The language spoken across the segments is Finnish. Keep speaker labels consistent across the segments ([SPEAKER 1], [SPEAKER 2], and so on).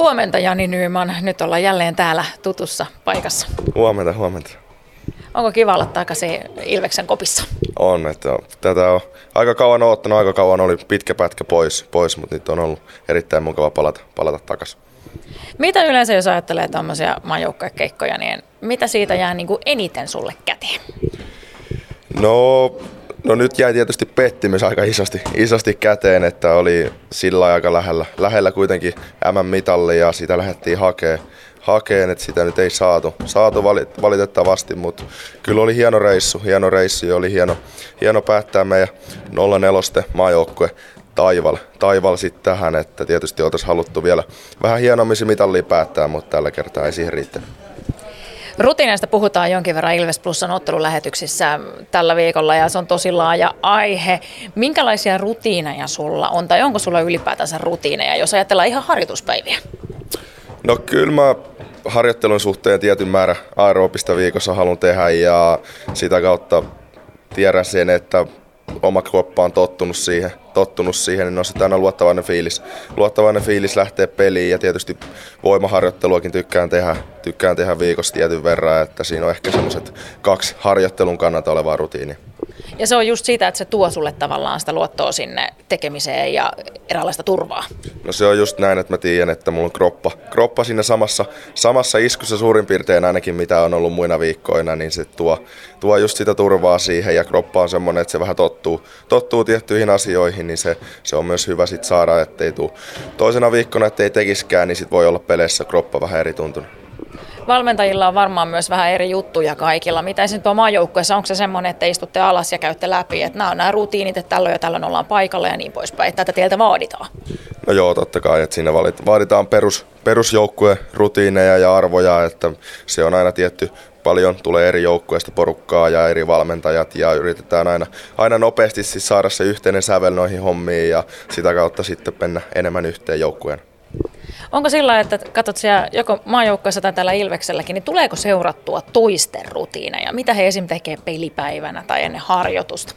[SPEAKER 1] Huomenta Jani Nyyman. Nyt ollaan jälleen täällä tutussa paikassa.
[SPEAKER 2] Huomenta, huomenta.
[SPEAKER 1] Onko kiva olla takaisin Ilveksen kopissa?
[SPEAKER 2] On, että tätä on aika kauan odottanut, aika kauan oli pitkä pätkä pois, pois mutta nyt on ollut erittäin mukava palata, palata takaisin.
[SPEAKER 1] Mitä yleensä, jos ajattelee tämmöisiä maajoukkuekeikkoja, niin mitä siitä jää niin kuin eniten sulle käteen?
[SPEAKER 2] No, no nyt jäi tietysti pettymys aika isosti, isosti käteen, että oli sillä aika lähellä, lähellä kuitenkin M-mitalli ja sitä lähdettiin hakemaan hakeen, että sitä nyt ei saatu, saatu valitettavasti, mutta kyllä oli hieno reissu, hieno reissu ja oli hieno, hieno päättää meidän 04 maajoukkue Taival, Taival sitten tähän, että tietysti oltaisiin haluttu vielä vähän hienommin se päättää, mutta tällä kertaa ei siihen riittänyt.
[SPEAKER 1] Rutiineista puhutaan jonkin verran Ilves Plusan ottelulähetyksissä tällä viikolla ja se on tosi laaja aihe. Minkälaisia rutiineja sulla on tai onko sulla ylipäätänsä rutiineja, jos ajatellaan ihan harjoituspäiviä?
[SPEAKER 2] No kyllä mä harjoittelun suhteen tietyn määrä aerobista viikossa haluan tehdä ja sitä kautta tiedän sen, että oma kroppa on tottunut siihen, tottunut siihen niin on sitten aina luottavainen fiilis. Luottavainen fiilis lähtee peliin ja tietysti voimaharjoitteluakin tykkään tehdä, tykkään tehdä viikossa tietyn verran, että siinä on ehkä semmoiset kaksi harjoittelun kannalta olevaa rutiinia.
[SPEAKER 1] Ja se on just siitä, että se tuo sulle tavallaan sitä luottoa sinne tekemiseen ja eräänlaista turvaa.
[SPEAKER 2] No se on just näin, että mä tiedän, että mulla on kroppa, kroppa siinä samassa, samassa iskussa suurin piirtein ainakin mitä on ollut muina viikkoina, niin se tuo, tuo just sitä turvaa siihen. Ja kroppa on semmoinen, että se vähän tottuu, tottuu tiettyihin asioihin, niin se, se on myös hyvä sit saada, ettei tuu toisena viikkona, ettei tekiskään, niin sit voi olla peleissä kroppa vähän eri tuntunut
[SPEAKER 1] valmentajilla on varmaan myös vähän eri juttuja kaikilla. Mitä esimerkiksi tuo maajoukkueessa, onko se semmoinen, että istutte alas ja käytte läpi, että nämä on nämä rutiinit, että tällöin ja tällöin ollaan paikalla ja niin poispäin, että tätä teiltä vaaditaan?
[SPEAKER 2] No joo, totta kai, että siinä vaaditaan perus, perusjoukkue rutiineja ja arvoja, että se on aina tietty paljon tulee eri joukkueista porukkaa ja eri valmentajat ja yritetään aina, aina nopeasti siis saada se yhteinen sävel noihin hommiin ja sitä kautta sitten mennä enemmän yhteen joukkueen.
[SPEAKER 1] Onko sillä, että katsot siellä joko maajoukkoissa tai täällä Ilvekselläkin, niin tuleeko seurattua toisten rutiineja? Mitä he esim. tekee pelipäivänä tai ennen harjoitusta?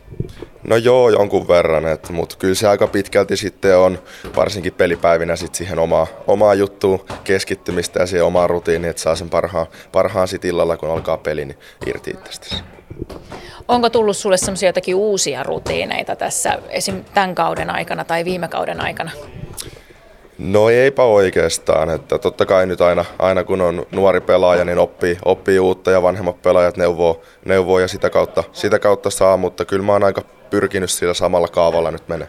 [SPEAKER 2] No joo, jonkun verran, mutta kyllä se aika pitkälti sitten on, varsinkin pelipäivinä sit siihen omaa, omaa juttuun keskittymistä ja siihen omaan rutiiniin, että saa sen parhaan, parhaan sit illalla, kun alkaa peli, niin irti itsestä.
[SPEAKER 1] Onko tullut sulle semmoisia jotakin uusia rutiineita tässä esim. tämän kauden aikana tai viime kauden aikana?
[SPEAKER 2] No eipä oikeastaan, että totta kai nyt aina, aina kun on nuori pelaaja, niin oppii, oppii uutta ja vanhemmat pelaajat neuvoo, neuvoo ja sitä kautta, sitä kautta saa, mutta kyllä mä oon aika pyrkinyt sillä samalla kaavalla nyt menee.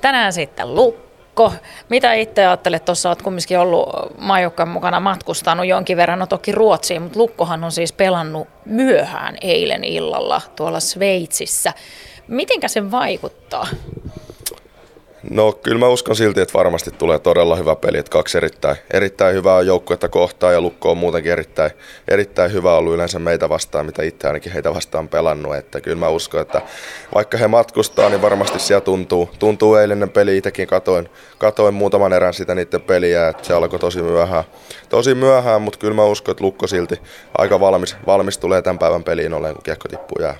[SPEAKER 1] Tänään sitten Lukko. Mitä itse ajattelet, tuossa olet kumminkin ollut maajoukkojen mukana matkustanut jonkin verran, no toki Ruotsiin, mutta Lukkohan on siis pelannut myöhään eilen illalla tuolla Sveitsissä. Mitenkä se vaikuttaa?
[SPEAKER 2] No kyllä mä uskon silti, että varmasti tulee todella hyvä peli, että kaksi erittäin, erittäin hyvää joukkuetta kohtaa ja Lukko on muutenkin erittäin, erittäin hyvä ollut yleensä meitä vastaan, mitä itse ainakin heitä vastaan pelannut, että kyllä mä uskon, että vaikka he matkustaa, niin varmasti siellä tuntuu, tuntuu eilinen peli, itsekin katoin, katoin muutaman erän sitä niiden peliä, että se alkoi tosi myöhään, tosi myöhään, mutta kyllä mä uskon, että Lukko silti aika valmis, valmis tulee tämän päivän peliin olleen, kun kiekko tippuu jää.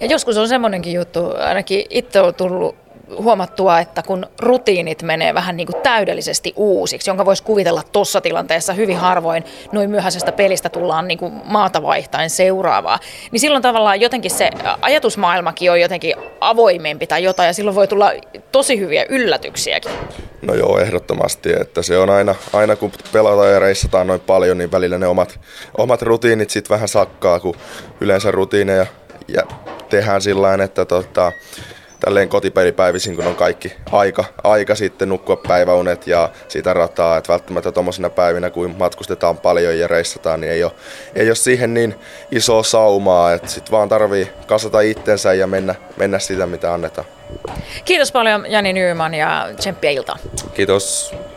[SPEAKER 1] Ja joskus on semmoinenkin juttu, ainakin itse on tullut huomattua, että kun rutiinit menee vähän niin kuin täydellisesti uusiksi, jonka voisi kuvitella tuossa tilanteessa hyvin harvoin, noin myöhäisestä pelistä tullaan niin kuin maata vaihtaen seuraavaa, niin silloin tavallaan jotenkin se ajatusmaailmakin on jotenkin avoimempi tai jotain, ja silloin voi tulla tosi hyviä yllätyksiäkin.
[SPEAKER 2] No joo, ehdottomasti, että se on aina, aina kun pelataan ja reissataan noin paljon, niin välillä ne omat, omat rutiinit sitten vähän sakkaa, kun yleensä rutiineja ja tehdään sillä että tota, tälleen kotipelipäivisin, kun on kaikki aika, aika sitten nukkua päiväunet ja sitä rataa, että välttämättä tuommoisina päivinä, kun matkustetaan paljon ja reissataan, niin ei ole, ei ole siihen niin iso saumaa, että sitten vaan tarvii kasata itsensä ja mennä, mennä sitä, mitä annetaan.
[SPEAKER 1] Kiitos paljon Jani Nyyman ja tsemppiä iltaa.
[SPEAKER 2] Kiitos.